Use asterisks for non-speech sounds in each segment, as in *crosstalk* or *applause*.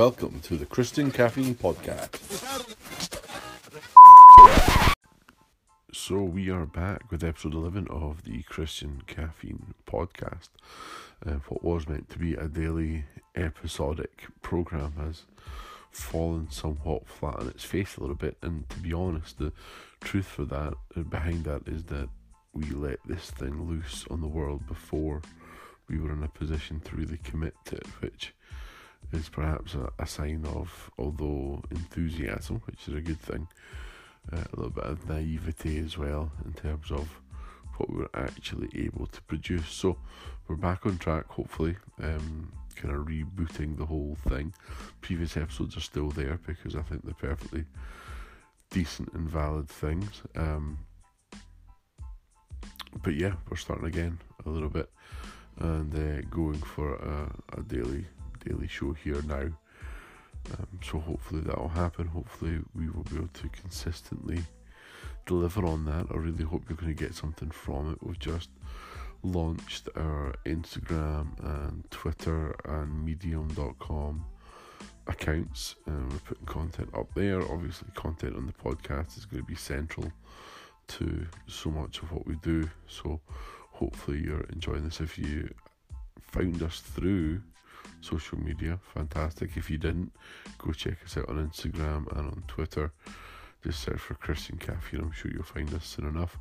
Welcome to the Christian Caffeine Podcast. So, we are back with episode 11 of the Christian Caffeine Podcast. Uh, what was meant to be a daily episodic program has fallen somewhat flat on its face a little bit, and to be honest, the truth for that, uh, behind that, is that we let this thing loose on the world before we were in a position to really commit to it, which is perhaps a, a sign of, although enthusiasm, which is a good thing, uh, a little bit of naivety as well in terms of what we were actually able to produce. So we're back on track, hopefully, um, kind of rebooting the whole thing. Previous episodes are still there because I think they're perfectly decent and valid things. Um, but yeah, we're starting again a little bit and uh, going for a, a, daily daily show here now. Um, so hopefully that will happen. Hopefully we will be able to consistently deliver on that. I really hope you're going to get something from it. We've just launched our Instagram and Twitter and Medium.com accounts, and we're putting content up there. Obviously, content on the podcast is going to be central to so much of what we do. So, hopefully, you're enjoying this. If you found us through social media, fantastic. If you didn't, go check us out on Instagram and on Twitter. Just search for Christian Caffeine. I'm sure you'll find us soon enough.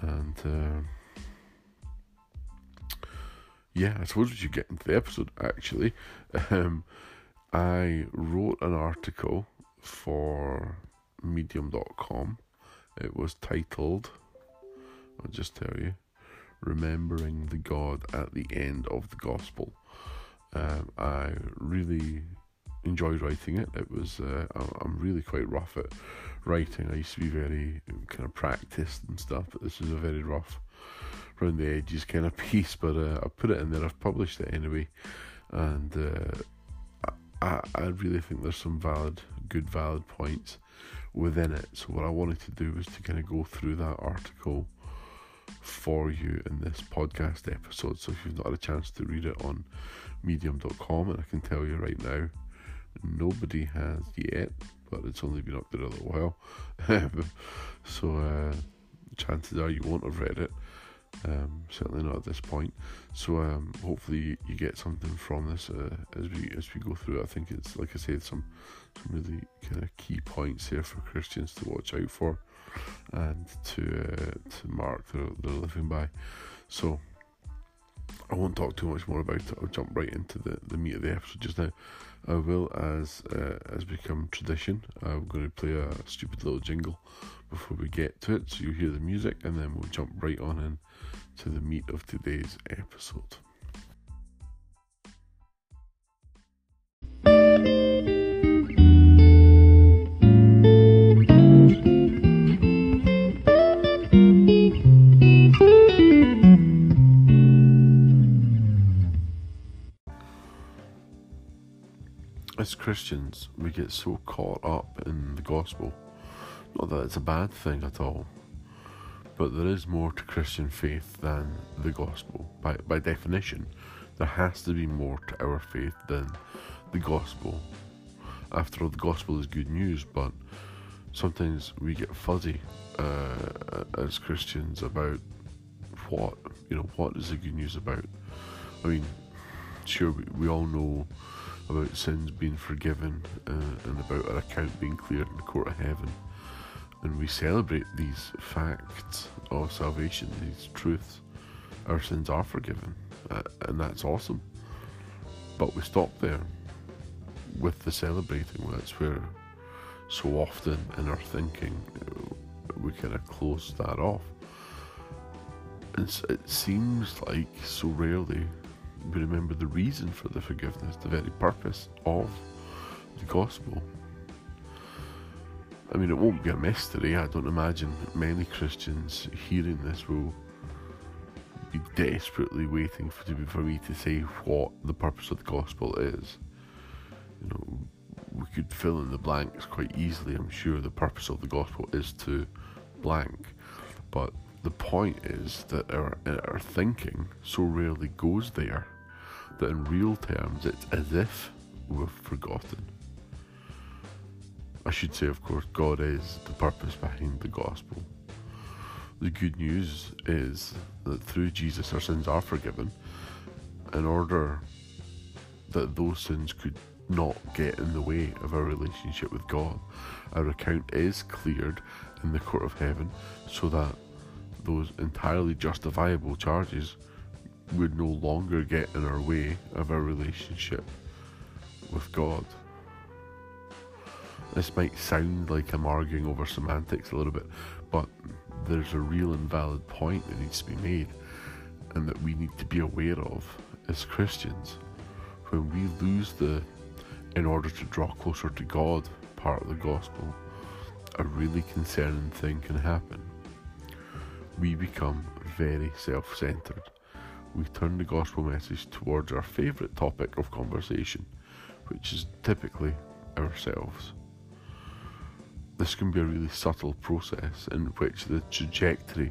And uh, yeah, I suppose we should get into the episode actually. Um, I wrote an article for medium.com it was titled, I'll just tell you, Remembering the God at the End of the Gospel. Um, I really enjoyed writing it. It was, uh, I'm really quite rough at writing. I used to be very kind of practiced and stuff, but this is a very rough, around the edges kind of *laughs* piece. But uh, I put it in there, I've published it anyway, and uh, I, I really think there's some valid, good, valid points within it. So, what I wanted to do was to kind of go through that article for you in this podcast episode. So, if you've not had a chance to read it on medium.com, and I can tell you right now, nobody has yet, but it's only been up there a little while. *laughs* so, uh, chances are you won't have read it. Um, certainly not at this point. So um, hopefully you get something from this uh, as we as we go through. I think it's like I said, some some really kind of key points here for Christians to watch out for and to uh, to mark their, their living by. So I won't talk too much more about it. I'll jump right into the, the meat of the episode just now. I will, as uh, as become tradition, I'm going to play a stupid little jingle before we get to it, so you hear the music, and then we'll jump right on in to the meat of today's episode. As Christians, we get so caught up in the gospel. Not that it's a bad thing at all, but there is more to Christian faith than the gospel. By, by definition, there has to be more to our faith than the gospel. After all, the gospel is good news, but sometimes we get fuzzy uh, as Christians about what, you know, what is the good news about. I mean, sure, we, we all know about sins being forgiven uh, and about our account being cleared in the court of heaven and we celebrate these facts of salvation, these truths, our sins are forgiven, uh, and that's awesome. But we stop there with the celebrating. That's where so often in our thinking uh, we kind of close that off. It seems like so rarely we remember the reason for the forgiveness, the very purpose of the gospel. I mean, it won't be a mystery. I don't imagine many Christians hearing this will be desperately waiting for, for me to say what the purpose of the gospel is. You know, we could fill in the blanks quite easily. I'm sure the purpose of the gospel is to blank, but the point is that our our thinking so rarely goes there that in real terms it's as if we've forgotten. I should say, of course, God is the purpose behind the gospel. The good news is that through Jesus our sins are forgiven in order that those sins could not get in the way of our relationship with God. Our account is cleared in the court of heaven so that those entirely justifiable charges would no longer get in our way of our relationship with God. This might sound like I'm arguing over semantics a little bit, but there's a real and valid point that needs to be made and that we need to be aware of as Christians. When we lose the in order to draw closer to God part of the gospel, a really concerning thing can happen. We become very self centered. We turn the gospel message towards our favourite topic of conversation, which is typically ourselves. This can be a really subtle process in which the trajectory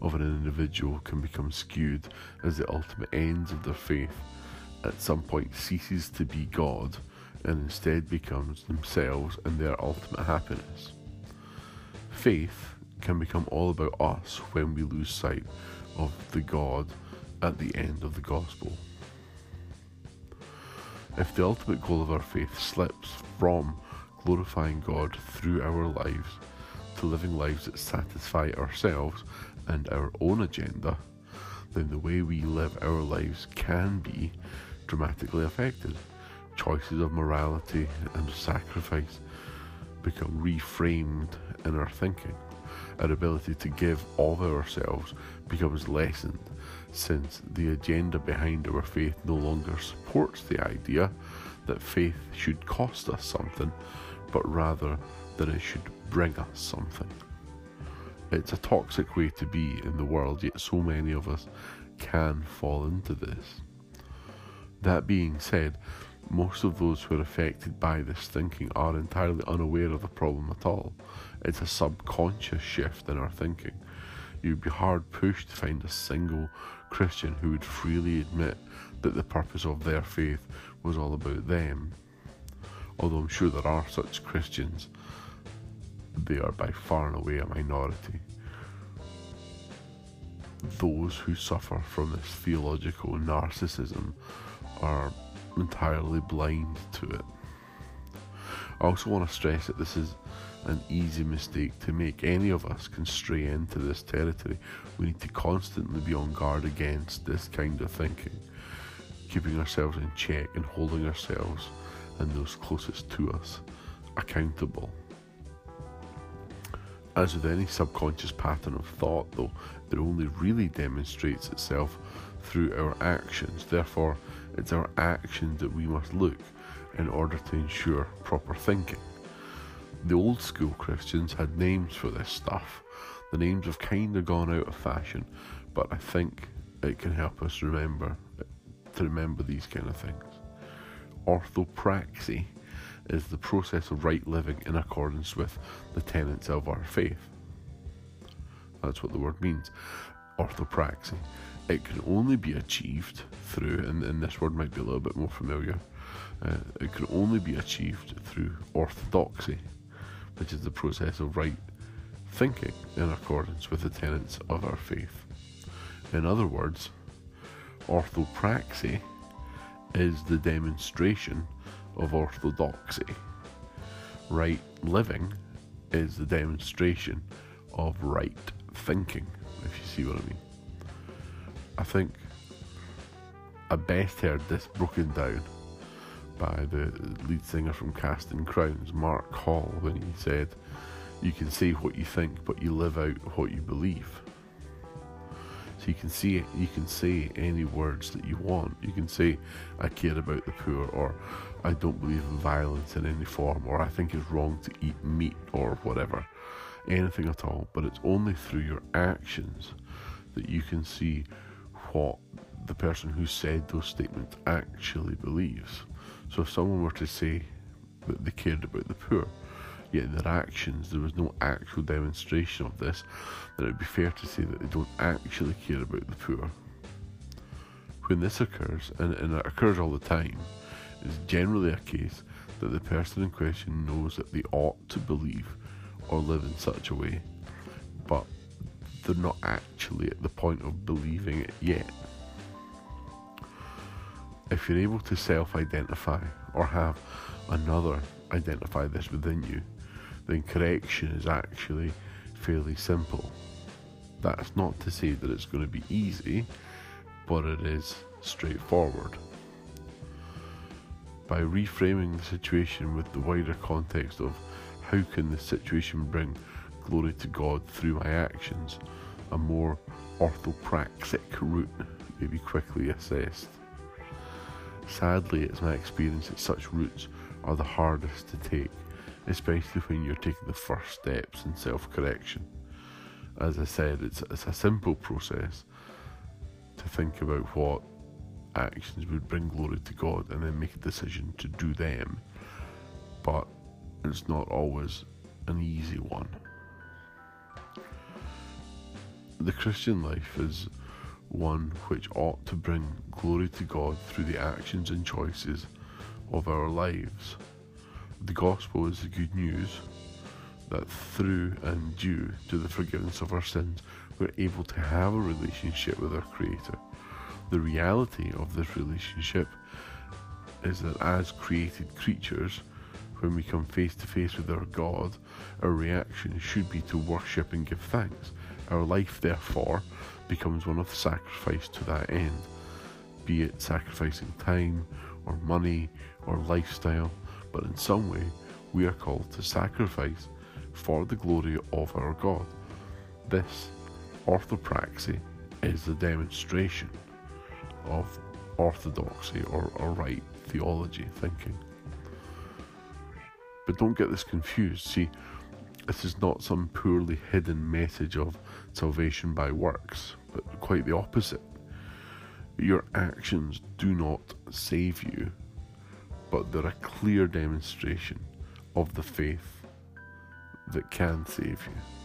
of an individual can become skewed as the ultimate ends of their faith at some point ceases to be God and instead becomes themselves and their ultimate happiness. Faith can become all about us when we lose sight of the God at the end of the gospel. If the ultimate goal of our faith slips from glorifying God through our lives to living lives that satisfy ourselves and our own agenda, then the way we live our lives can be dramatically affected. Choices of morality and sacrifice become reframed in our thinking. Our ability to give of ourselves becomes lessened since the agenda behind our faith no longer supports the idea that faith should cost us something, but rather that it should bring us something. It's a toxic way to be in the world, yet so many of us can fall into this. That being said, most of those who are affected by this thinking are entirely unaware of the problem at all. It's a subconscious shift in our thinking. You'd be hard pushed to find a single Christian who would freely admit that the purpose of their faith was all about them. Although I'm sure there are such Christians, they are by far and away a minority. Those who suffer from this theological narcissism are entirely blind to it. I also want to stress that this is an easy mistake to make. Any of us can stray into this territory. We need to constantly be on guard against this kind of thinking, keeping ourselves in check and holding ourselves and those closest to us accountable. As with any subconscious pattern of thought, though, it only really demonstrates itself through our actions. Therefore, it's our actions that we must look in order to ensure proper thinking. The old school Christians had names for this stuff. The names have kind of gone out of fashion, but I think it can help us remember to remember these kind of things. Orthopraxy is the process of right living in accordance with the tenets of our faith. That's what the word means. Orthopraxy. It can only be achieved through, and, and this word might be a little bit more familiar, uh, it can only be achieved through orthodoxy, which is the process of right thinking in accordance with the tenets of our faith. In other words, orthopraxy is the demonstration of orthodoxy. Right living is the demonstration of right thinking, if you see what I mean. I think I best heard this broken down by the lead singer from Casting Crowns, Mark Hall, when he said, You can say what you think, but you live out what you believe. So you can see you can say any words that you want. You can say, I care about the poor, or I don't believe in violence in any form, or I think it's wrong to eat meat, or whatever. Anything at all. But it's only through your actions that you can see what the person who said those statements actually believes. So if someone were to say that they cared about the poor, yet in their actions there was no actual demonstration of this, then it would be fair to say that they don't actually care about the poor. When this occurs, and, and it occurs all the time, It's generally a case that the person in question knows that they ought to believe or live in such a way, but they're not actually at the point of believing it yet. If you're able to self identify or have another identify this within you, then correction is actually fairly simple. That's not to say that it's going to be easy, but it is straightforward. By reframing the situation with the wider context of how can the situation bring glory to God through my actions, a more orthopraxic route may be quickly assessed. Sadly, it's my experience that such routes are the hardest to take, especially when you're taking the first steps in self correction. As I said, it's, it's a simple process to think about what actions would bring glory to God and then make a decision to do them, but it's not always an easy one. The Christian life is one which ought to bring glory to God through the actions and choices of our lives. The gospel is the good news that through and due to the forgiveness of our sins, we're able to have a relationship with our Creator. The reality of this relationship is that as created creatures, when we come face to face with our God, our reaction should be to worship and give thanks. Our life, therefore, becomes one of sacrifice to that end, be it sacrificing time or money or lifestyle, but in some way we are called to sacrifice for the glory of our God. This orthopraxy is the demonstration of orthodoxy or, or right theology thinking. But don't get this confused. See, this is not some poorly hidden message of salvation by works, but quite the opposite. Your actions do not save you, but they're a clear demonstration of the faith that can save you.